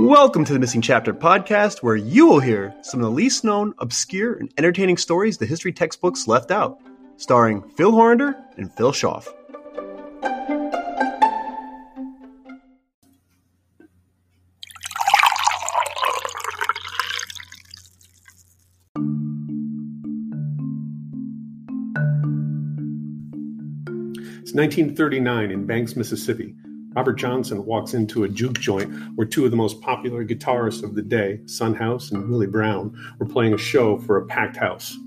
Welcome to the Missing Chapter podcast, where you will hear some of the least known, obscure, and entertaining stories the history textbooks left out, starring Phil Horander and Phil Schaff. It's 1939 in Banks, Mississippi. Robert Johnson walks into a juke joint where two of the most popular guitarists of the day, Son House and Willie Brown, were playing a show for a packed house.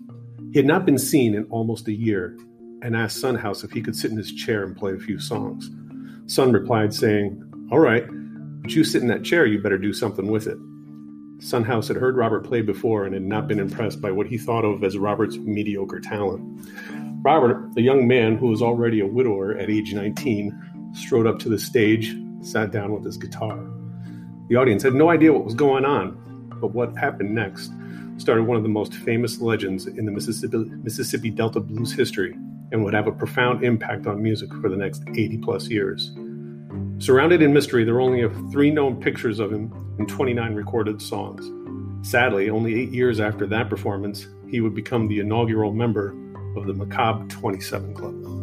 He had not been seen in almost a year and asked Son House if he could sit in his chair and play a few songs. Son replied, saying, All right, but you sit in that chair, you better do something with it. Son House had heard Robert play before and had not been impressed by what he thought of as Robert's mediocre talent. Robert, a young man who was already a widower at age 19, strode up to the stage, sat down with his guitar. The audience had no idea what was going on, but what happened next started one of the most famous legends in the Mississippi, Mississippi Delta blues history and would have a profound impact on music for the next 80 plus years. Surrounded in mystery, there are only three known pictures of him and 29 recorded songs. Sadly, only eight years after that performance, he would become the inaugural member of the Macabre 27 Club.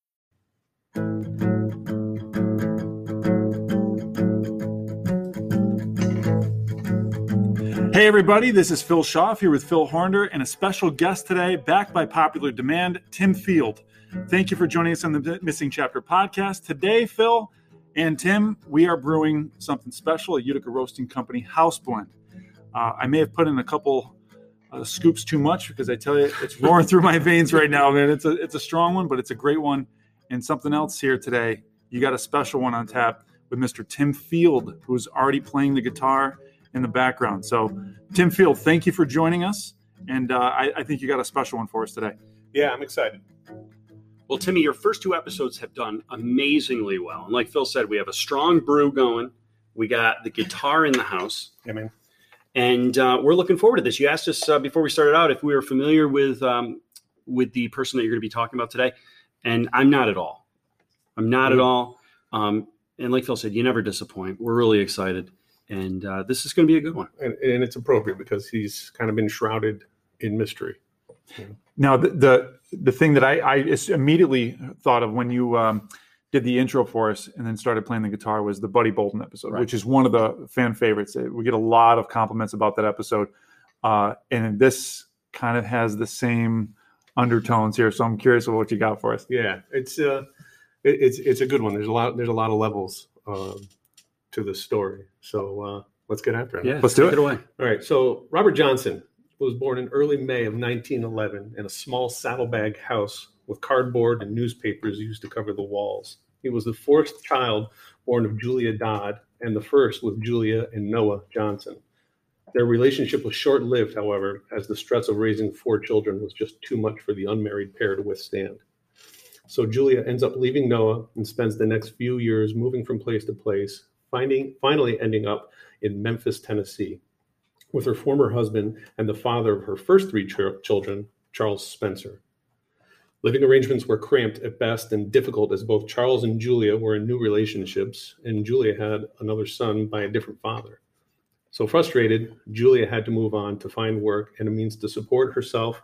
Hey, everybody, this is Phil Schaff here with Phil Hornder and a special guest today, backed by popular demand, Tim Field. Thank you for joining us on the Missing Chapter podcast. Today, Phil and Tim, we are brewing something special a Utica Roasting Company house blend. Uh, I may have put in a couple uh, scoops too much because I tell you, it's roaring through my veins right now, man. It's a, it's a strong one, but it's a great one. And something else here today, you got a special one on tap with Mr. Tim Field, who's already playing the guitar in the background. So, Tim Field, thank you for joining us. And uh, I, I, think you got a special one for us today. Yeah, I'm excited. Well, Timmy, your first two episodes have done amazingly well. And like Phil said, we have a strong brew going. We got the guitar in the house. Yeah, man. And uh, we're looking forward to this. You asked us uh, before we started out if we were familiar with um, with the person that you're going to be talking about today, and I'm not at all. I'm not mm-hmm. at all. Um, and like Phil said, you never disappoint. We're really excited and uh, this is going to be a good one. And, and, it's appropriate because he's kind of been shrouded in mystery. Now, the, the, the thing that I, I immediately thought of when you um, did the intro for us and then started playing the guitar was the Buddy Bolden episode, right. which is one of the fan favorites. We get a lot of compliments about that episode, uh, and this kind of has the same undertones here. So I'm curious what you got for us. Yeah, it's uh, it, it's it's a good one. There's a lot there's a lot of levels. Um, to the story. So uh, let's get after it. Yeah, let's do it. it away. All right. So Robert Johnson was born in early May of 1911 in a small saddlebag house with cardboard and newspapers used to cover the walls. He was the fourth child born of Julia Dodd and the first with Julia and Noah Johnson. Their relationship was short lived, however, as the stress of raising four children was just too much for the unmarried pair to withstand. So Julia ends up leaving Noah and spends the next few years moving from place to place, finding, finally ending up in Memphis, Tennessee, with her former husband and the father of her first three ch- children, Charles Spencer. Living arrangements were cramped at best and difficult as both Charles and Julia were in new relationships, and Julia had another son by a different father. So frustrated, Julia had to move on to find work and a means to support herself,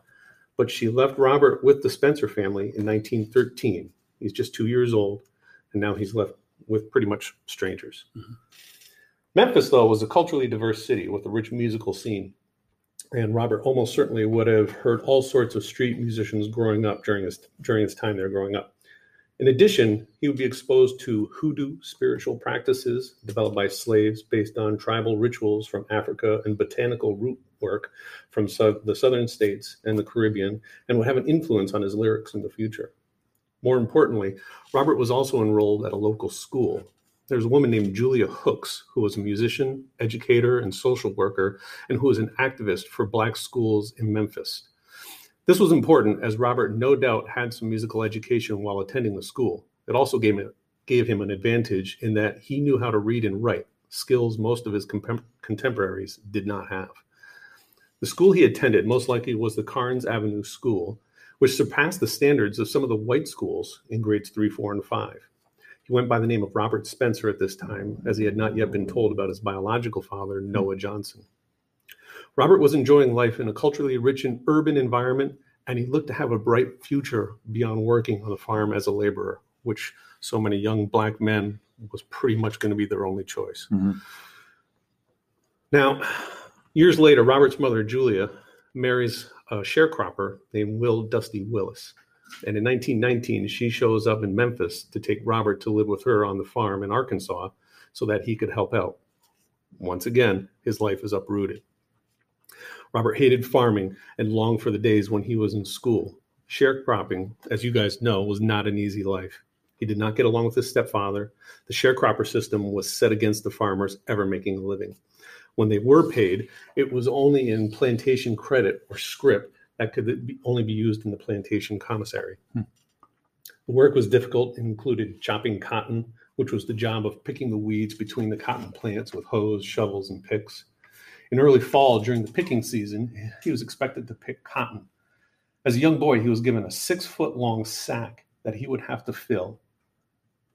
but she left Robert with the Spencer family in 1913. He's just two years old, and now he's left with pretty much strangers. Mm-hmm. Memphis, though, was a culturally diverse city with a rich musical scene. And Robert almost certainly would have heard all sorts of street musicians growing up during his during his time there growing up. In addition, he would be exposed to hoodoo spiritual practices developed by slaves based on tribal rituals from Africa and botanical root work from so- the southern states and the Caribbean, and would have an influence on his lyrics in the future. More importantly, Robert was also enrolled at a local school. There's a woman named Julia Hooks, who was a musician, educator, and social worker, and who was an activist for Black schools in Memphis. This was important as Robert no doubt had some musical education while attending the school. It also gave him, gave him an advantage in that he knew how to read and write, skills most of his contemporaries did not have. The school he attended most likely was the Carnes Avenue School, which surpassed the standards of some of the white schools in grades three, four, and five. He went by the name of Robert Spencer at this time, as he had not yet been told about his biological father, Noah Johnson. Robert was enjoying life in a culturally rich and urban environment, and he looked to have a bright future beyond working on the farm as a laborer, which so many young black men was pretty much going to be their only choice. Mm-hmm. Now, years later, Robert's mother, Julia, marries a sharecropper named Will Dusty Willis. And in 1919, she shows up in Memphis to take Robert to live with her on the farm in Arkansas so that he could help out. Once again, his life is uprooted. Robert hated farming and longed for the days when he was in school. Sharecropping, as you guys know, was not an easy life. He did not get along with his stepfather. The sharecropper system was set against the farmers ever making a living. When they were paid, it was only in plantation credit or scrip that could be, only be used in the plantation commissary. Hmm. The work was difficult and included chopping cotton, which was the job of picking the weeds between the cotton plants with hoes, shovels, and picks. In early fall, during the picking season, he was expected to pick cotton. As a young boy, he was given a six foot long sack that he would have to fill.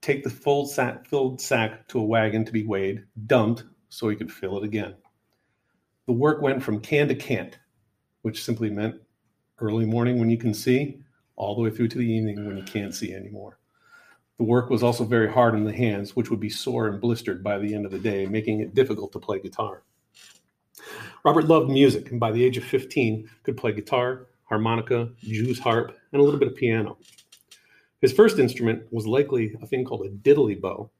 Take the full sack, filled sack to a wagon to be weighed, dumped so he could fill it again. The work went from can to can't, which simply meant early morning when you can see, all the way through to the evening when you can't see anymore. The work was also very hard on the hands, which would be sore and blistered by the end of the day, making it difficult to play guitar. Robert loved music and by the age of 15 could play guitar, harmonica, Jew's harp, and a little bit of piano. His first instrument was likely a thing called a diddley bow,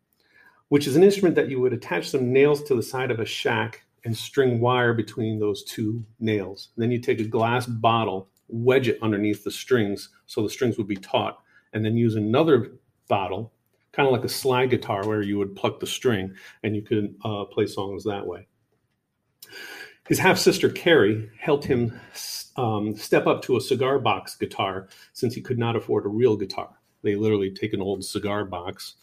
which is an instrument that you would attach some nails to the side of a shack and string wire between those two nails. And then you take a glass bottle, wedge it underneath the strings so the strings would be taut, and then use another bottle, kind of like a slide guitar where you would pluck the string and you could uh, play songs that way. His half sister Carrie helped him um, step up to a cigar box guitar since he could not afford a real guitar. They literally take an old cigar box,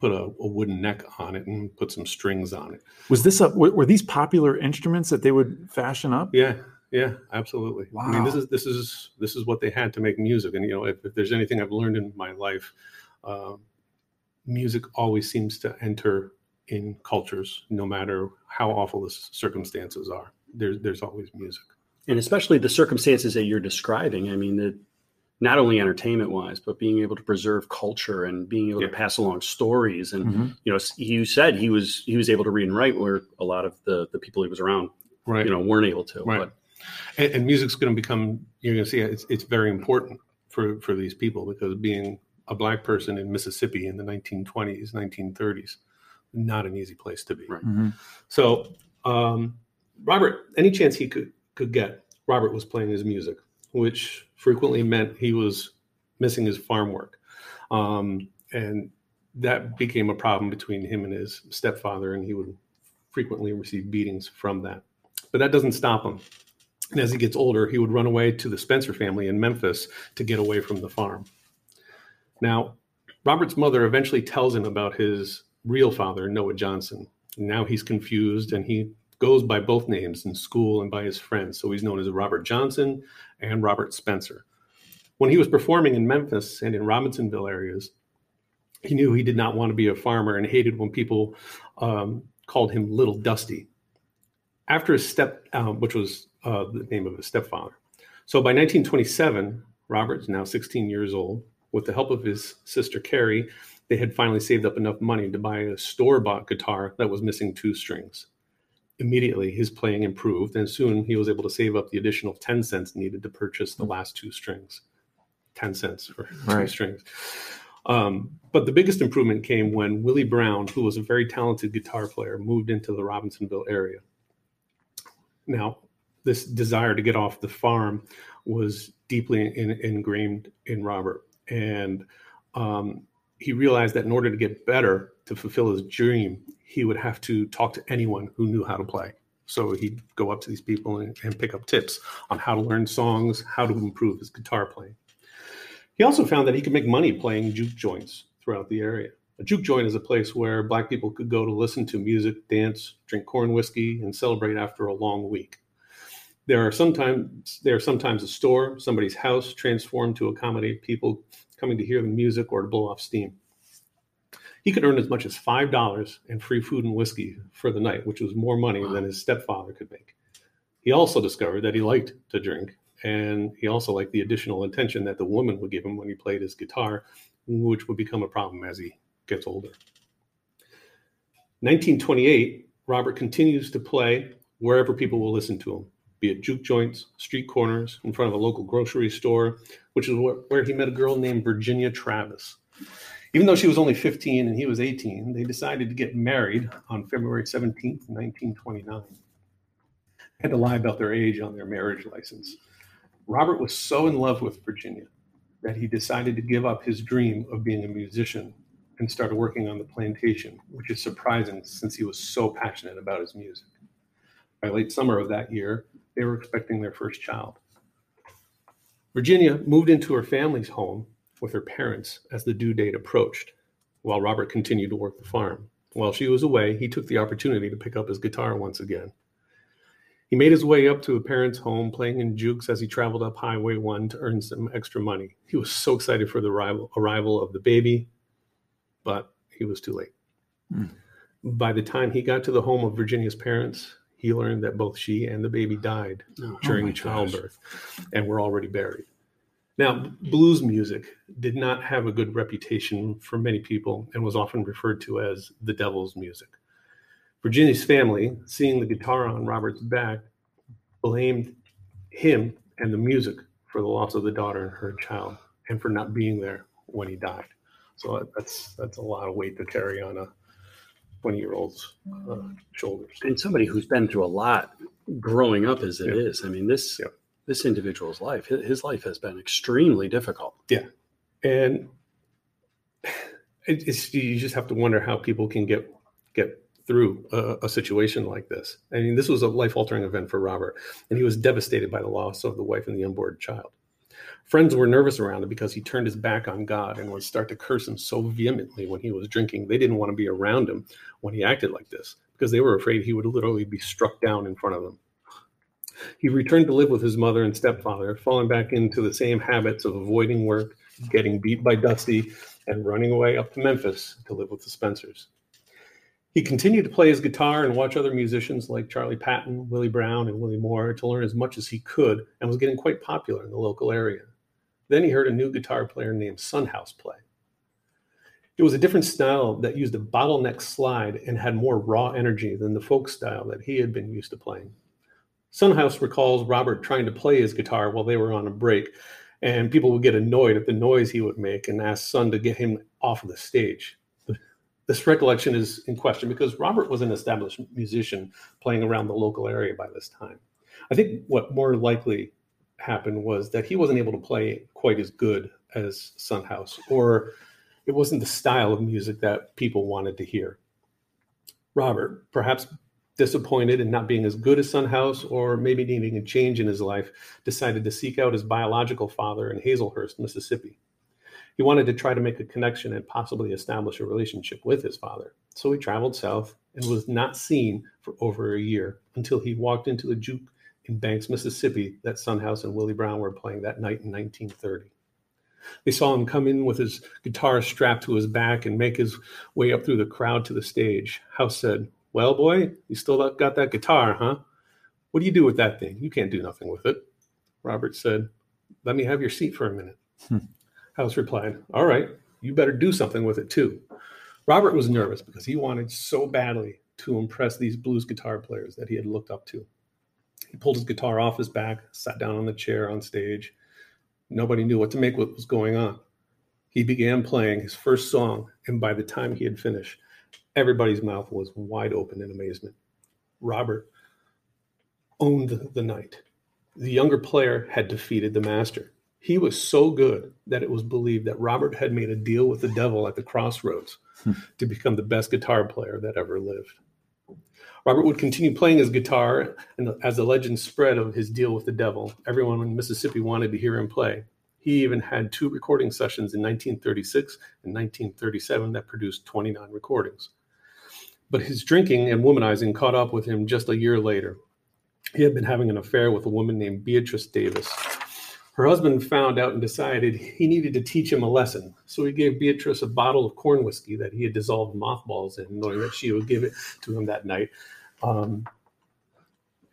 put a, a, wooden neck on it, and put some strings on it. Was this a, were these popular instruments that they would fashion up? Yeah, yeah, absolutely. Wow. I mean, this is this is this is what they had to make music. And you know, if, if there's anything I've learned in my life, uh, music always seems to enter in cultures, no matter how awful the circumstances are. There's there's always music, and especially the circumstances that you're describing. I mean, that not only entertainment wise, but being able to preserve culture and being able yeah. to pass along stories. And mm-hmm. you know, you said he was he was able to read and write, where a lot of the the people he was around, right. you know, weren't able to. Right. But, and, and music's going to become you're going to see it's it's very important for for these people because being a black person in Mississippi in the 1920s, 1930s not an easy place to be. Right. Mm-hmm. So, um, Robert, any chance he could could get, Robert was playing his music, which frequently meant he was missing his farm work, um, and that became a problem between him and his stepfather, and he would frequently receive beatings from that. But that doesn't stop him. And as he gets older, he would run away to the Spencer family in Memphis to get away from the farm. Now, Robert's mother eventually tells him about his real father, Noah Johnson. now he's confused and he goes by both names in school and by his friends. So he's known as Robert Johnson and Robert Spencer. When he was performing in Memphis and in Robinsonville areas, he knew he did not want to be a farmer and hated when people um, called him Little Dusty. After his step, um, which was uh, the name of his stepfather. So by 1927, Robert is now 16 years old. With the help of his sister Carrie, they had finally saved up enough money to buy a store bought guitar that was missing two strings. Immediately, his playing improved, and soon he was able to save up the additional 10 cents needed to purchase the last two strings. 10 cents for two Right. strings. Um, but the biggest improvement came when Willie Brown, who was a very talented guitar player, moved into the Robinsonville area. Now, this desire to get off the farm was deeply in, ingrained in Robert. And um, he realized that in order to get better, to fulfill his dream, he would have to talk to anyone who knew how to play. So he'd go up to these people and, and pick up tips on how to learn songs, how to improve his guitar playing. He also found that he could make money playing juke joints throughout the area. A juke joint is a place where black people could go to listen to music, dance, drink corn whiskey, and celebrate after a long week. There are sometimes there are sometimes a store, somebody's house transformed to accommodate people coming to hear the music or to blow off steam. He could earn as much as five dollars and free food and whiskey for the night, which was more money than his stepfather could make. He also discovered that he liked to drink, and he also liked the additional attention that the woman would give him when he played his guitar, which would become a problem as he gets older. 1928, Robert continues to play wherever people will listen to him, be it juke joints, street corners, in front of a local grocery store, which is where, where he met a girl named Virginia Travis. Even though she was only 15 and he was 18, they decided to get married on February 17th, 1929. They Had to lie about their age on their marriage license. Robert was so in love with Virginia that he decided to give up his dream of being a musician and started working on the plantation, which is surprising since he was so passionate about his music. By late summer of that year, they were expecting their first child. Virginia moved into her family's home with her parents as the due date approached, while Robert continued to work the farm. While she was away, he took the opportunity to pick up his guitar once again. He made his way up to a parent's home, playing in jukes as he traveled up Highway 1 to earn some extra money. He was so excited for the arrival, arrival of the baby, but he was too late. Hmm. By the time he got to the home of Virginia's parents, he learned that both she and the baby died oh, oh, during my gosh. childbirth and were already buried. Now, blues music did not have a good reputation for many people and was often referred to as the devil's music. Virginia's family, seeing the guitar on Robert's back, blamed him and the music for the loss of the daughter and her child and for not being there when he died. So that's that's a lot of weight to carry on a 20 year old's uh, shoulders. and somebody who's been through a lot growing up as it is. Yeah. I mean, this Yeah. this individual's life, his, his life has been extremely difficult. Yeah, and it's you just have to wonder how people can get get through a, a situation like this. I mean, this was a life altering event for Robert, and he was devastated by the loss of the wife and the unborn child. Friends were nervous around him because he turned his back on God and would start to curse him so vehemently when he was drinking. They didn't want to be around him when he acted like this because they were afraid he would literally be struck down in front of them. He returned to live with his mother and stepfather, falling back into the same habits of avoiding work, getting beat by Dusty, and running away up to Memphis to live with the Spencers. He continued to play his guitar and watch other musicians like Charlie Patton, Willie Brown, and Willie Moore to learn as much as he could and was getting quite popular in the local area. Then he heard a new guitar player named Son House play. It was a different style that used a bottleneck slide and had more raw energy than the folk style that he had been used to playing. Son House recalls Robert trying to play his guitar while they were on a break, and people would get annoyed at the noise he would make and ask Sun to get him off of the stage. This recollection is in question because Robert was an established musician playing around the local area by this time. I think what more likely happened was that he wasn't able to play quite as good as Son House, or it wasn't the style of music that people wanted to hear. Robert, perhaps disappointed in not being as good as Son House, or maybe needing a change in his life, decided to seek out his biological father in Hazlehurst, Mississippi. He wanted to try to make a connection and possibly establish a relationship with his father. So he traveled south and was not seen for over a year until he walked into the juke in Banks, Mississippi that Son House and Willie Brown were playing that night in 1930. They saw him come in with his guitar strapped to his back and make his way up through the crowd to the stage. House said, Well, boy, you still got that guitar, huh? What do you do with that thing? You can't do nothing with it. Robert said, Let me have your seat for a minute. Hmm. House replied, All right, you better do something with it too. Robert was nervous because he wanted so badly to impress these blues guitar players that he had looked up to. He pulled his guitar off his back, sat down on the chair on stage, Nobody knew what to make what was going on. He began playing his first song, and by the time he had finished, everybody's mouth was wide open in amazement. Robert owned the night. The younger player had defeated the master. He was so good that it was believed that Robert had made a deal with the devil at the crossroads hmm. to become the best guitar player that ever lived. Robert would continue playing his guitar, and as the legend spread of his deal with the devil, everyone in Mississippi wanted to hear him play. He even had two recording sessions in 1936 and 1937 that produced 29 recordings. But his drinking and womanizing caught up with him just a year later. He had been having an affair with a woman named Beatrice Davis. Her husband found out and decided he needed to teach him a lesson. So he gave Beatrice a bottle of corn whiskey that he had dissolved mothballs in, knowing that she would give it to him that night um,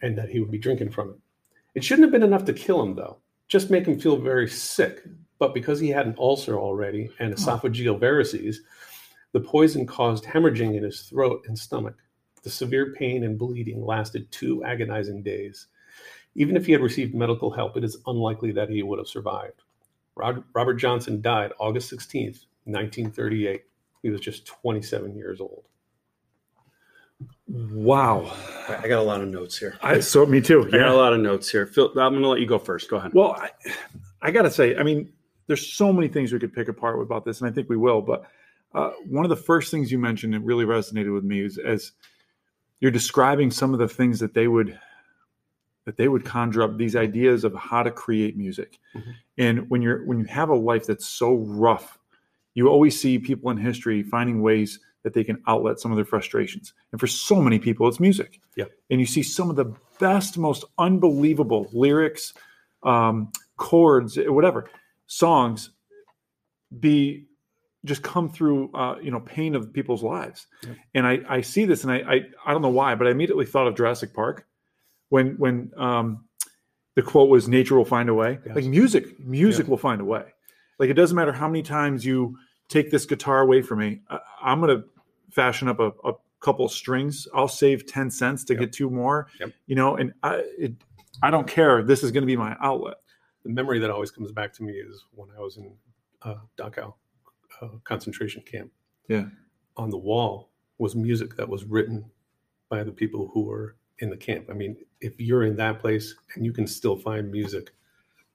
and that he would be drinking from it. It shouldn't have been enough to kill him, though, just make him feel very sick. But because he had an ulcer already and esophageal varices, the poison caused hemorrhaging in his throat and stomach. The severe pain and bleeding lasted two agonizing days. Even if he had received medical help, it is unlikely that he would have survived. Robert Johnson died August 16th, 1938. He was just 27 years old. Wow. I got a lot of notes here. I, so me too. I got a lot of notes here. Phil, I'm going to let you go first. Go ahead. Well, I, I got to say, I mean, there's so many things we could pick apart about this, and I think we will. But uh, one of the first things you mentioned that really resonated with me is as you're describing some of the things that they would that they would conjure up these ideas of how to create music. Mm-hmm. And when you're when you have a life that's so rough, you always see people in history finding ways that they can outlet some of their frustrations. And for so many people, it's music. Yeah. And you see some of the best, most unbelievable lyrics, um, chords, whatever, songs be just come through uh, you know pain of people's lives yeah. and I, I see this and I, I, I don't know why but i immediately thought of jurassic park when when um, the quote was nature will find a way yes. like music music yeah. will find a way like it doesn't matter how many times you take this guitar away from me I, am going to fashion up a, a couple strings i'll save 10 cents to yep. get two more yep. you know and i it, i don't care this is going to be my outlet the memory that always comes back to me is when i was in uh, dachau uh, concentration camp yeah on the wall was music that was written by the people who were in the camp i mean if you're in that place and you can still find music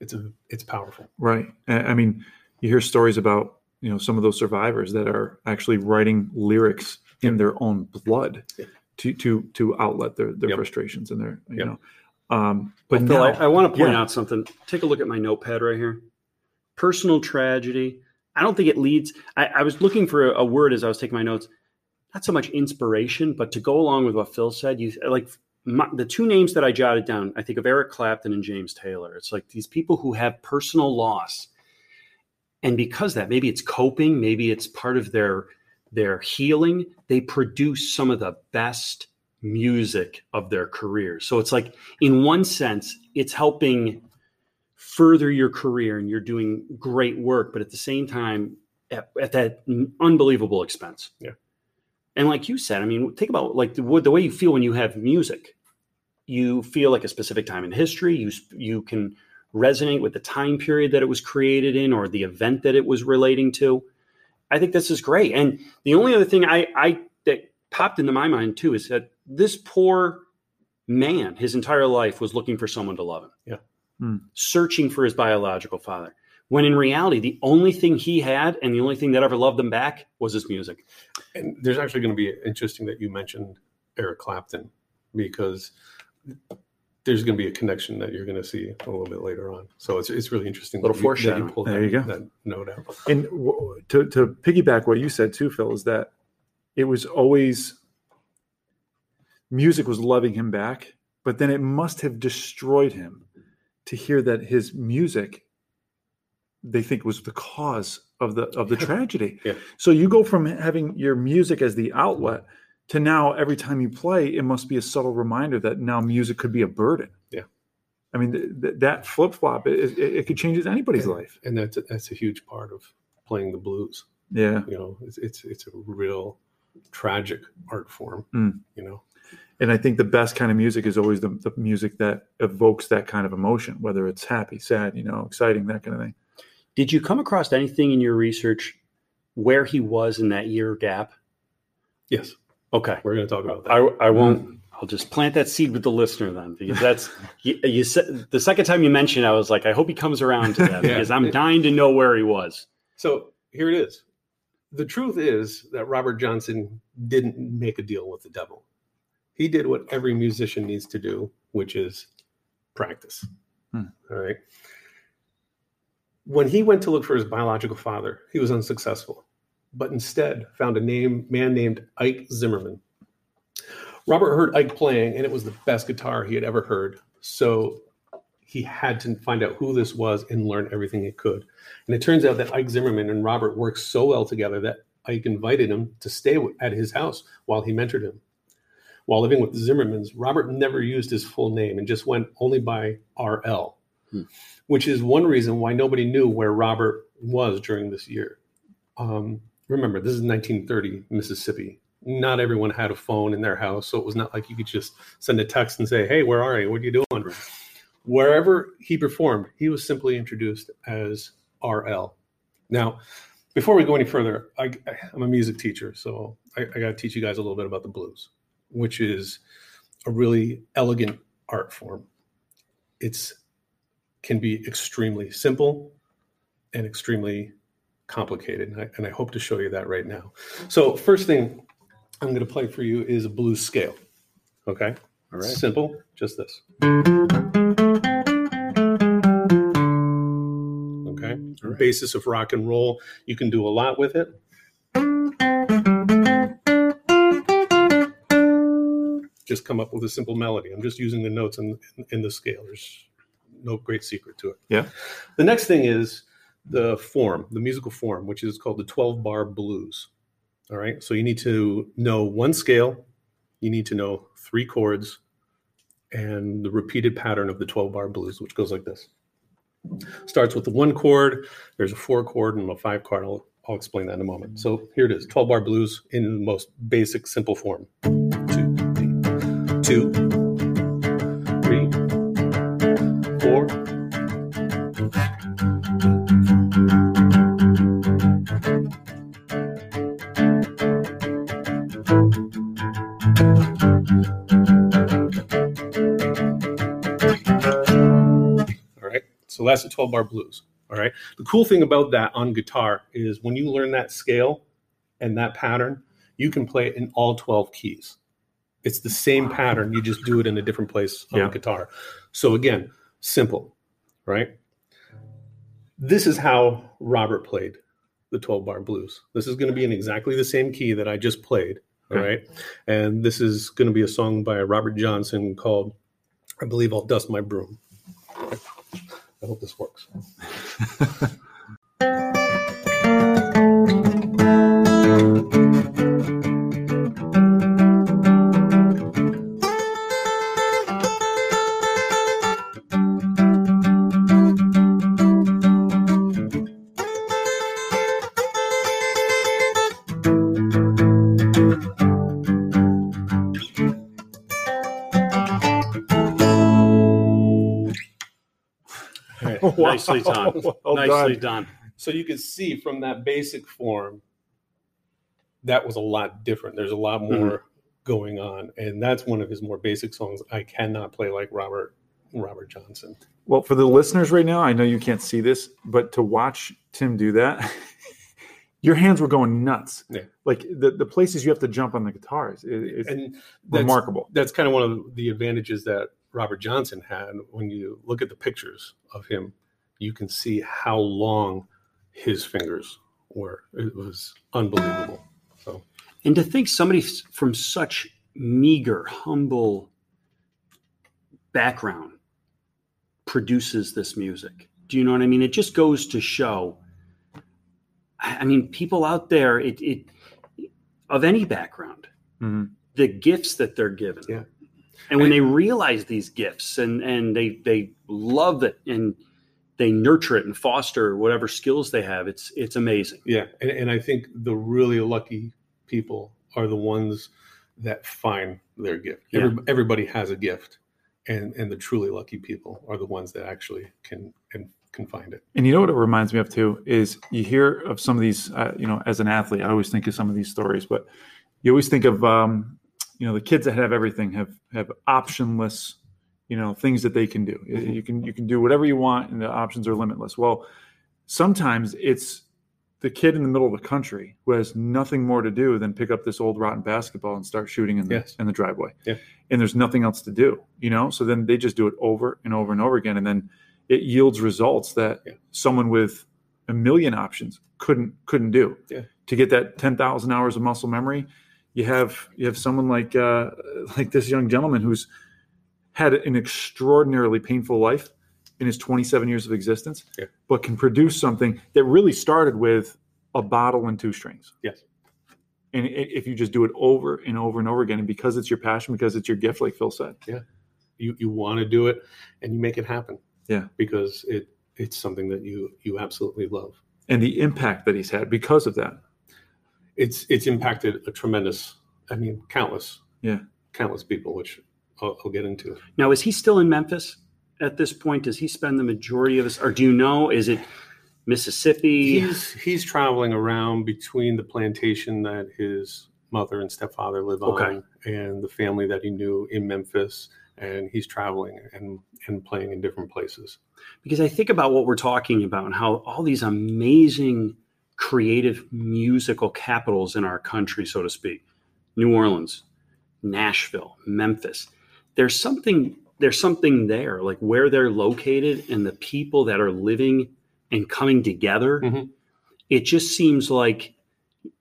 it's a it's powerful right i mean you hear stories about you know some of those survivors that are actually writing lyrics in their own blood yeah. to to to outlet their their Yep. frustrations and their you Yep. know um but Phil, I, I want to point yeah. out something. Take a look at my notepad right here. Personal tragedy. I don't think it leads. I, I was looking for a, a word as I was taking my notes. Not so much inspiration, but to go along with what Phil said. You like my, the two names that I jotted down. I think of Eric Clapton and James Taylor. It's like these people who have personal loss, and because that, maybe it's coping, maybe it's part of their their healing. They produce some of the best music of their careers. So it's like, in one sense, it's helping further your career and you're doing great work, but at the same time, at, at that unbelievable expense. Yeah. And like you said, I mean, think about like the, the way you feel when you have music. You feel like a specific time in history. You you can resonate with the time period that it was created in or the event that it was relating to. I think this is great. And the only other thing I, I that popped into my mind too is that this poor man, his entire life was looking for someone to love him. Yeah. Hmm. Searching for his biological father. When in reality, the only thing he had and the only thing that ever loved him back was his music. And there's actually going to be interesting that you mentioned Eric Clapton because there's going to be a connection that you're going to see a little bit later on. So it's it's really interesting. Little that you- that you pulled There that, you go. That note out. and w- to to piggyback what you said too phil is that it was always music was loving him back but then it must have destroyed him to hear that his music they think was the cause of the of the tragedy Yeah. so you go from having your music as the outlet to now every time you play it must be a subtle reminder that now music could be a burden Yeah. i mean th- th- that flip-flop it, it, it could change anybody's And- life And that's a, that's a huge part of playing the blues. yeah You know, it's it's, it's a real tragic art form. Mm. You know, And I think the best kind of music is always the, the music that evokes that kind of emotion, whether it's happy, sad, you know, exciting, that kind of thing. Did you come across anything in your research where he was in that year gap? yes, Okay. we're going to talk about that. I, I won't. I'll just plant that seed with the listener then, because that's you, you said the second time you mentioned. I was like, I hope he comes around to that Yeah. because I'm dying to know where he was. So here it is. The truth is that Robert Johnson didn't make a deal with the devil. He did what every musician needs to do, which is practice. Hmm. All right. When he went to look for his biological father, he was unsuccessful, but instead found a name man named Ike Zimmerman. Robert heard Ike playing, and it was the best guitar he had ever heard. So he had to find out who this was and learn everything he could. And it turns out that Ike Zimmerman and Robert worked so well together that Ike invited him to stay at his house while he mentored him. While living with the Zimmermans, Robert never used his full name and just went only by RL, Hmm. which is one reason why nobody knew where Robert was during this year. Um, remember, this is 1930 Mississippi. Not everyone had a phone in their house, so it was not like you could just send a text and say, "Hey, where are you? What are you doing?" Wherever he performed, he was simply introduced as RL. Now, before we go any further, I, I'm a music teacher, so I, I got to teach you guys a little bit about the blues, which is a really elegant art form. It's can be extremely simple and extremely complicated, and I, and I hope to show you that right now. So, first thing I'm going to play for you is a blues scale. Okay, All right. simple, just this. Okay, right. basis of rock and roll. You can do a lot with it. Just come up with a simple melody. I'm just using the notes in, in, in the scale. There's no great secret to it. Yeah. The next thing is the form, the musical form, which is called the 12 bar blues. All right. So you need to know one scale, you need to know three chords, and the repeated pattern of the 12 bar blues, which goes like this. Starts with the one chord, there's a four chord and a five chord. I'll, I'll explain that in a moment. So here it is 12 bar blues in the most basic, simple form. Two, three, All right. So that's the 12 bar blues. All right. The cool thing about that on guitar is when you learn that scale and that pattern, you can play it in all 12 keys. It's the same pattern. You just do it in a different place on Yeah. the guitar. So again, simple, right? This is how Robert played the 12 bar blues. This is going to be in exactly the same key that I just played. All Okay. right. And this is going to be a song by Robert Johnson called I believe I'll dust my broom. I hope this works. Nicely done. Well Nicely done. done. So you can see from that basic form, that was a lot different. There's a lot mm-hmm. more going on, and that's one of his more basic songs. I cannot play like Robert Robert Johnson. Well, for the listeners right now, I know you can't see this, but to watch Tim do that, your hands were going nuts. Yeah. Like the, the places you have to jump on the guitars, is, it's and that's, remarkable. that's kind of one of the advantages that Robert Johnson had. When you look at the pictures of him, you can see how long his fingers were. It was unbelievable. So And to think somebody from such meager, humble background produces this music. Do you know what I mean? It just goes to show. I I mean, people out there, it, it of any background, Mhm. the gifts that they're given. Yeah. And when they realize these gifts and and they they love it and they nurture it and foster whatever skills they have, it's it's amazing. Yeah, and, and I think the really lucky people are the ones that find their gift. Yeah. Every, everybody has a gift, and and the truly lucky people are the ones that actually can and can find it. And you know what it reminds me of too is you hear of some of these. Uh, you know, as an athlete, I always think of some of these stories, but you always think of um, you know the kids that have everything have have optionless you know things that they can do you can you can do whatever you want and the options are limitless well sometimes it's the kid in the middle of the country who has nothing more to do than pick up this old rotten basketball and start shooting in the, Yes. in the driveway Yeah. and there's nothing else to do you know so then they just do it over and over and over again and then it yields results that Yeah. someone with a million options couldn't couldn't do Yeah. to get that 10,000 hours of muscle memory you have you have someone like uh, like this young gentleman who's had an extraordinarily painful life in his 27 years of existence, Yeah. but can produce something that really started with a bottle and two strings. Yes. And if you just do it over and over and over again, and because it's your passion, because it's your gift, like Phil said, Yeah. You you want to do it, and you make it happen. Yeah. because it it's something that you you absolutely love. and the impact that he's had because of that. It's it's impacted a tremendous. I mean, countless. Yeah. countless people, which I'll, I'll get into. It. Now, is he still in Memphis at this point? Does he spend the majority of his, or do you know? Is it Mississippi? He's he's traveling around between the plantation that his mother and stepfather live on, and the family that he knew in Memphis, and he's traveling and and playing in different places. because I think about what we're talking about and how all these amazing creative musical capitals in our country, so to speak, New Orleans, Nashville, Memphis. There's something there's something there, like where they're located and the people that are living and coming together. Mhm. It just seems like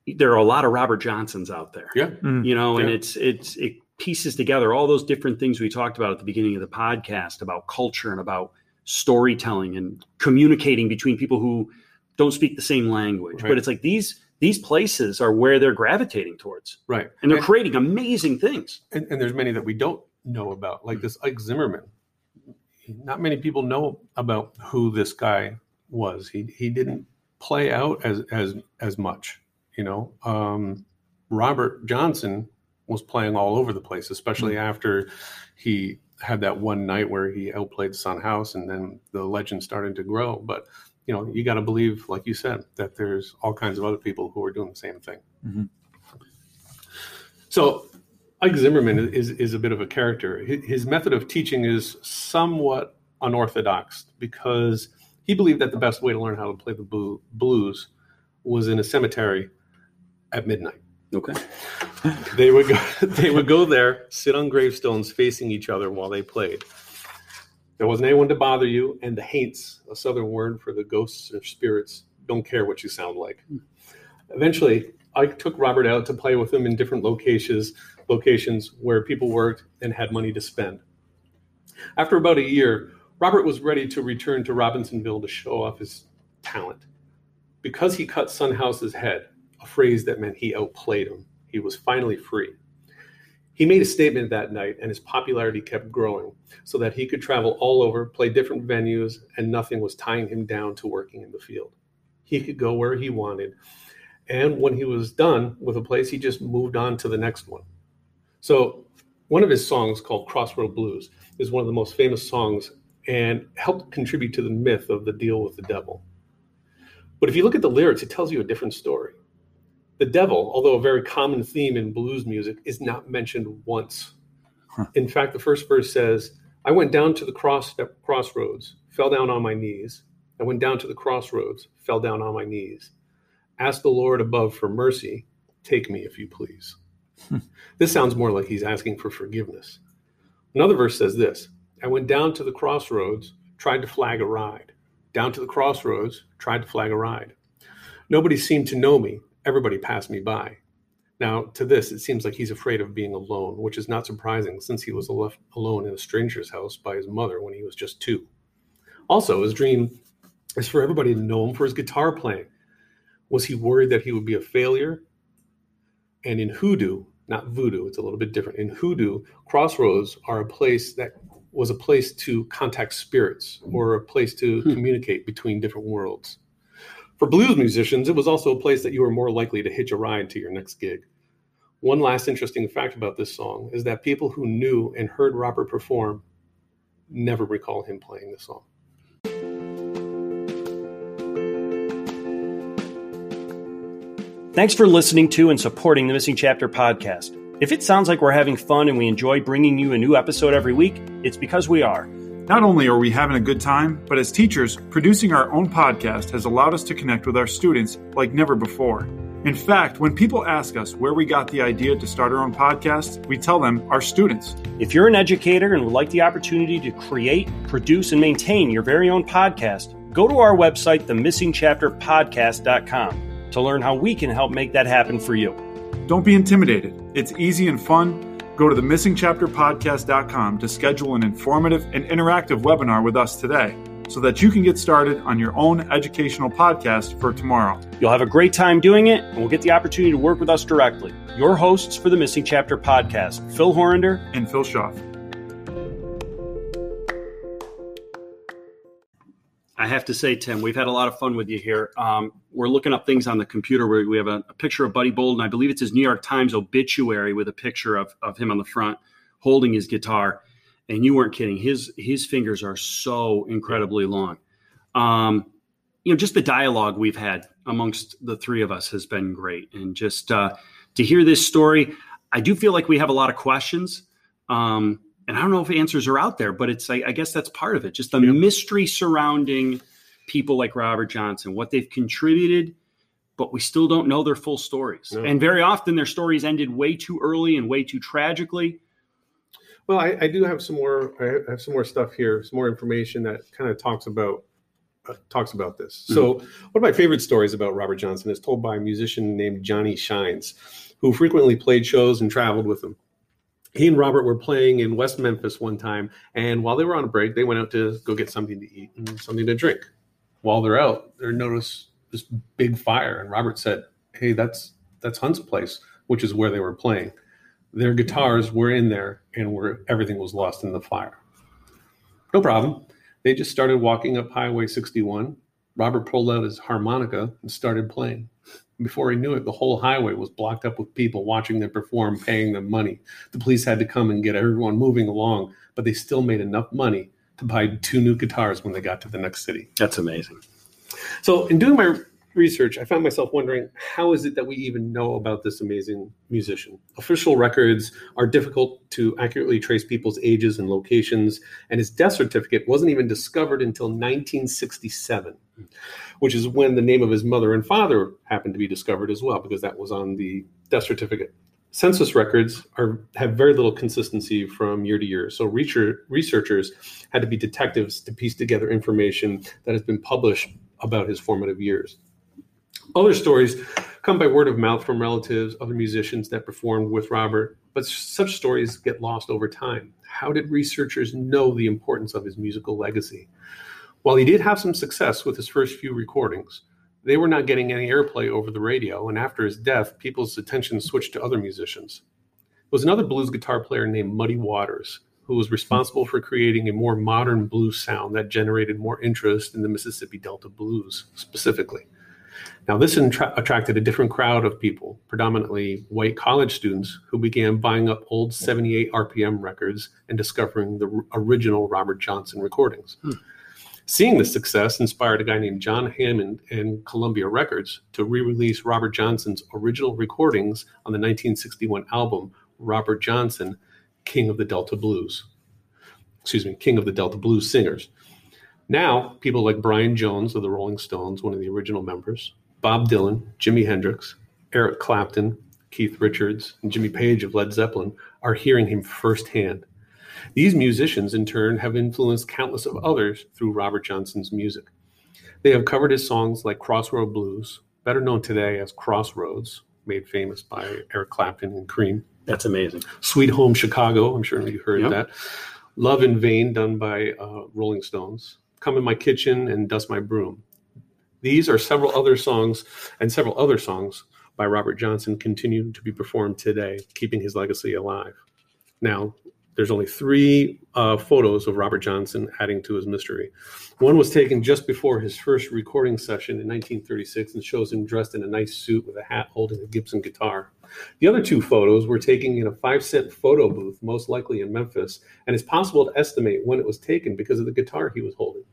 there are a lot of Robert Johnsons out there Yeah, Mm. you know and Yeah. it's it's it pieces together all those different things we talked about at the beginning of the podcast about culture and about storytelling and communicating between people who don't speak the same language Right. but it's like these these places are where they're gravitating towards right. and they're and, creating amazing things and, and there's many that we don't know about, like this Ike Zimmerman. Not many people know about who this guy was. He he didn't play out as as as much, you know. Um, Robert Johnson was playing all over the place, especially after he had that one night where he outplayed Son House, and then the legend started to grow. But you know, you got to believe, like you said, that there's all kinds of other people who are doing the same thing. Mhm. So Ike Zimmerman is is a bit of a character. His method of teaching is somewhat unorthodox because he believed that the best way to learn how to play the blues was in a cemetery at midnight. okay They would go, they would go there, sit on gravestones facing each other while they played. There wasn't anyone to bother you, and the haints, a southern word for the ghosts or spirits, don't care what you sound like. Hmm. Eventually, I took Robert out to play with him in different locations, locations where people worked and had money to spend. After about a year, Robert was ready to return to Robinsonville to show off his talent. Because he cut Son House's head, a phrase that meant he outplayed him, he was finally free. He made a statement that night, and his popularity kept growing so that he could travel all over, play different venues, and nothing was tying him down to working in the field. He could go where he wanted. And when he was done with a place, he just moved on to the next one. So, one of his songs called Crossroad Blues is one of the most famous songs and helped contribute to the myth of the deal with the devil. But if you look at the lyrics, it tells you a different story. The devil, although a very common theme in blues music, is not mentioned once. Huh. In fact, the first verse says, I went down to the cross, crossroads, fell down on my knees. I went down to the crossroads, fell down on my knees. Ask the Lord above for mercy. Take me, if you please. this sounds more like he's asking for forgiveness. Another verse says this I went down to the crossroads, tried to flag a ride. Down to the crossroads, tried to flag a ride. Nobody seemed to know me. Everybody passed me by. Now, to this, it seems like he's afraid of being alone, which is not surprising since he was left alone in a stranger's house by his mother when he was just two. Also, his dream is for everybody to know him for his guitar playing. Was he worried that he would be a failure? And in hoodoo, not voodoo, it's a little bit different. In hoodoo, crossroads are a place that was a place to contact spirits or a place to Hmm. communicate between different worlds. For blues musicians, it was also a place that you were more likely to hitch a ride to your next gig. One last interesting fact about this song is that people who knew and heard Robert perform never recall him playing the song. Thanks for listening to and supporting the Missing Chapter podcast. If it sounds like we're having fun and we enjoy bringing you a new episode every week, it's because we are. Not only are we having a good time, but as teachers, producing our own podcast has allowed us to connect with our students like never before. In fact, when people ask us where we got the idea to start our own podcast, we tell them our students. If you're an educator and would like the opportunity to create, produce, and maintain your very own podcast, go to our website, themissingchapterpodcast.com to learn how we can help make that happen for you. Don't be intimidated. It's easy and fun. Go to the missingchapterpodcast.com to schedule an informative and interactive webinar with us today so that you can get started on your own educational podcast for tomorrow. You'll have a great time doing it, and we'll get the opportunity to work with us directly. Your hosts for the Missing Chapter podcast, Phil Horrender and Phil Schaff. I have to say, Tim, we've had a lot of fun with you here. Um, we're looking up things on the computer where we have a, a, picture of Buddy Bolden. I believe it's his New York Times obituary with a picture of, of him on the front holding his guitar. And you weren't kidding. His his fingers are so incredibly long. Um, you know, just the dialogue we've had amongst the three of us has been great. And just uh, to hear this story, I do feel like we have a lot of questions. Um, and I don't know if answers are out there, but it's I, I guess that's part of it. Just the yeah. mystery surrounding people like Robert Johnson, what they've contributed, but we still don't know their full stories. No. And very often their stories ended way too early and way too tragically. Well, I, I, do have some more. I have some more stuff here, some more information that kind of talks about uh, talks about this. Mm-hmm. So, one of my favorite stories about Robert Johnson is told by a musician named Johnny Shines, who frequently played shows and traveled with him he and Robert were playing in West Memphis one time, and while they were on a break, they went out to go get something to eat and something to drink. While they're out, they noticed this big fire, and Robert said, "Hey, that's that's Hunt's place, which is where they were playing. Their guitars were in there, and were everything was lost in the fire. No problem. They just started walking up Highway 61. Robert pulled out his harmonica and started playing. Before he knew it, the whole highway was blocked up with people watching them perform, paying them money. The police had to come and get everyone moving along, but they still made enough money to buy two new guitars when they got to the next city. That's amazing. So, in doing my research, I found myself wondering how is it that we even know about this amazing musician? Official records are difficult to accurately trace people's ages and locations, and his death certificate wasn't even discovered until 1967, which is when the name of his mother and father happened to be discovered as well, because that was on the death certificate. Census records are have very little consistency from year to year, so researchers had to be detectives to piece together information that has been published about his formative years. Other stories come by word of mouth from relatives, other musicians that performed with Robert, but such stories get lost over time. How did researchers know the importance of his musical legacy? While he did have some success with his first few recordings, they were not getting any airplay over the radio, and after his death, people's attention switched to other musicians. There was another blues guitar player named Muddy Waters, who was responsible for creating a more modern blues sound that generated more interest in the Mississippi Delta blues specifically. Now, this attra- attracted a different crowd of people, predominantly white college students, who began buying up old 78 RPM records and discovering the original Robert Johnson recordings. Hmm. Seeing this success inspired a guy named John Hammond and Columbia Records to re release Robert Johnson's original recordings on the 1961 album Robert Johnson, King of the Delta Blues. Excuse me, King of the Delta Blues Singers. Now, people like Brian Jones of the Rolling Stones, one of the original members, Bob Dylan, Jimi Hendrix, Eric Clapton, Keith Richards, and Jimmy Page of Led Zeppelin are hearing him firsthand. These musicians, in turn, have influenced countless of others through Robert Johnson's music. They have covered his songs like Crossroad Blues, better known today as Crossroads, made famous by Eric Clapton and Cream. That's amazing. Sweet Home Chicago, I'm sure you heard yep. that. Love in Vain, done by uh, Rolling Stones. Come in My Kitchen and Dust My Broom. These are several other songs and several other songs by Robert Johnson continue to be performed today, keeping his legacy alive. Now, there's only three uh, photos of Robert Johnson adding to his mystery. One was taken just before his first recording session in 1936 and shows him dressed in a nice suit with a hat holding a Gibson guitar. The other two photos were taken in a five cent photo booth, most likely in Memphis, and it's possible to estimate when it was taken because of the guitar he was holding.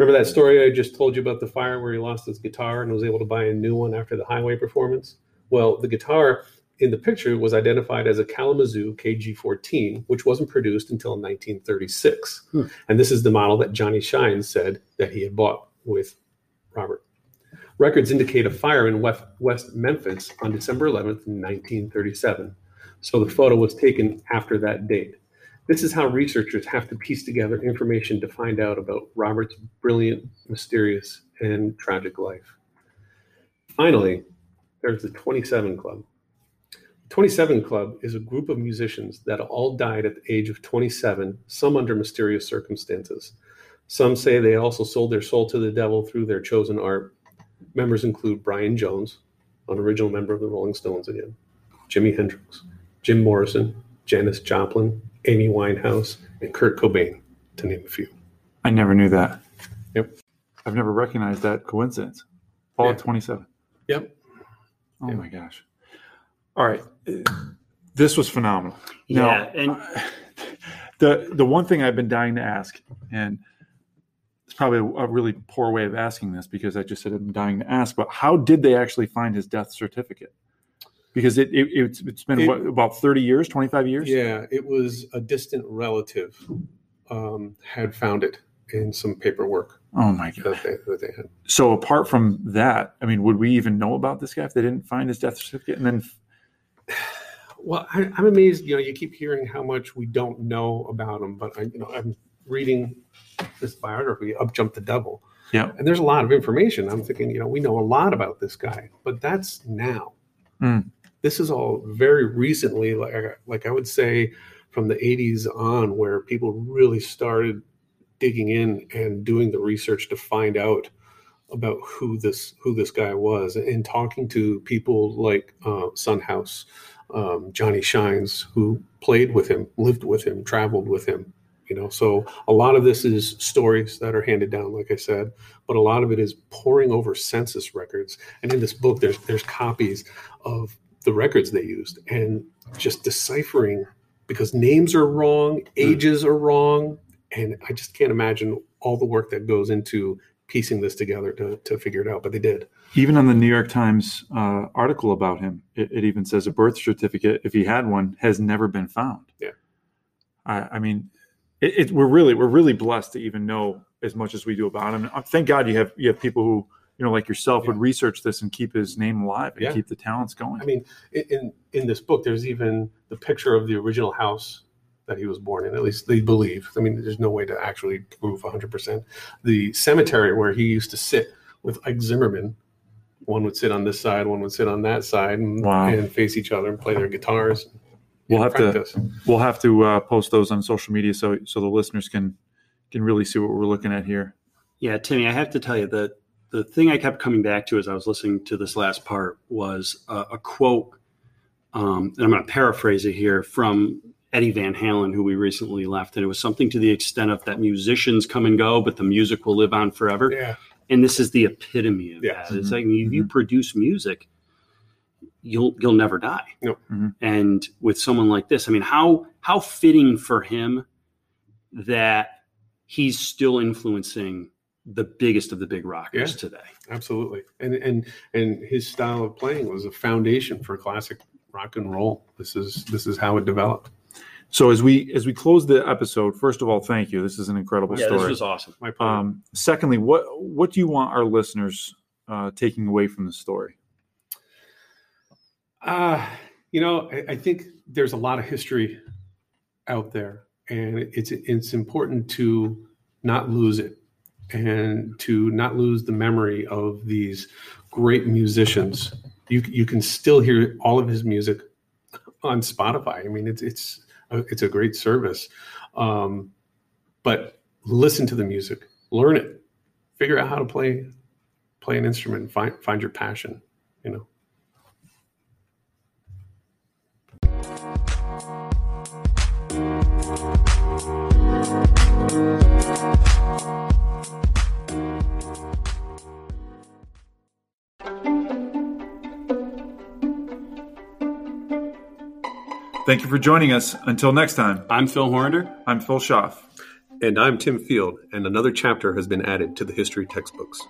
Remember that story I just told you about the fire where he lost his guitar and was able to buy a new one after the highway performance? Well, the guitar in the picture was identified as a Kalamazoo KG14, which wasn't produced until 1936. Hmm. And this is the model that Johnny Shines said that he had bought with Robert. Records indicate a fire in West, West Memphis on December 11th, 1937. So the photo was taken after that date. This is how researchers have to piece together information to find out about Robert's brilliant, mysterious, and tragic life. Finally, there's the 27 Club. The 27 Club is a group of musicians that all died at the age of 27, some under mysterious circumstances. Some say they also sold their soul to the devil through their chosen art. Members include Brian Jones, an original member of the Rolling Stones again, Jimi Hendrix, Jim Morrison, Janis Joplin, Amy Winehouse, and Kurt Cobain, to name a few. I never knew that. Yep. I've never recognized that coincidence. All yeah. 27. Yep. Oh yep. my gosh. All right, this was phenomenal. Yeah, now, and the the one thing I've been dying to ask, and it's probably a really poor way of asking this because I just said I'm dying to ask, but how did they actually find his death certificate? Because it, it it's, it's been it, what, about 30 years, 25 years. Yeah, it was a distant relative um, had found it in some paperwork. Oh my god! That they, that they so apart from that, I mean, would we even know about this guy if they didn't find his death certificate? And then well, I, am amazed. You know, you keep hearing how much we don't know about him, but I, you know, I'm reading this biography, "Up jumped the Devil." Yeah, and there's a lot of information. I'm thinking, you know, we know a lot about this guy, but that's now. Mm. This is all very recently, like like I would say, from the 80s on, where people really started digging in and doing the research to find out about who this who this guy was and talking to people like uh, Son House, um, Johnny Shines, who played with him, lived with him, traveled with him. You know, so a lot of this is stories that are handed down, like I said, but a lot of it is poring over census records. And in this book, there's there's copies of the records they used and just deciphering because names are wrong, hmm. ages are wrong, and I just can't imagine all the work that goes into piecing this together to, to figure it out, but they did. Even on the New York Times uh, article about him, it, it, even says a birth certificate, if he had one, has never been found. Yeah. I, I mean, it, it, we're really we're really blessed to even know as much as we do about him. Thank God you have you have people who you know like yourself yeah. would research this and keep his name alive and yeah. keep the talents going. I mean, in in this book, there's even the picture of the original house that he was born in. At least they believe. I mean, there's no way to actually prove 100%. The cemetery where he used to sit with Ike Zimmerman, one would sit on this side, one would sit on that side, and, wow. and face each other and play their guitars. We'll have practice. to we'll have to uh, post those on social media so so the listeners can can really see what we're looking at here. Yeah, Timmy, I have to tell you that the thing I kept coming back to as I was listening to this last part was uh, a quote, um, and I'm going to paraphrase it here from Eddie Van Halen, who we recently left, and it was something to the extent of that musicians come and go, but the music will live on forever. Yeah. And this is the epitome of yeah. that. It's mm-hmm. like if you mm-hmm. produce music, you'll you'll never die. Nope. Mm-hmm. And with someone like this, I mean, how how fitting for him that he's still influencing the biggest of the big rockers yeah, today. Absolutely. And and and his style of playing was a foundation for classic rock and roll. This is this is how it developed. So as we as we close the episode, first of all, thank you. This is an incredible yeah, story. this was awesome. My pleasure. Um, secondly, what what do you want our listeners uh, taking away from the story? Uh, you know, I, I think there's a lot of history out there, and it's it's important to not lose it and to not lose the memory of these great musicians. You you can still hear all of his music on Spotify. I mean, it's it's it's a great service. Um, but listen to the music, learn it, figure out how to play play an instrument, find find your passion. You know. Thank you for joining us. Until next time, I'm Phil Horander. I'm Phil Schaff. And I'm Tim Field, and another chapter has been added to the history textbooks.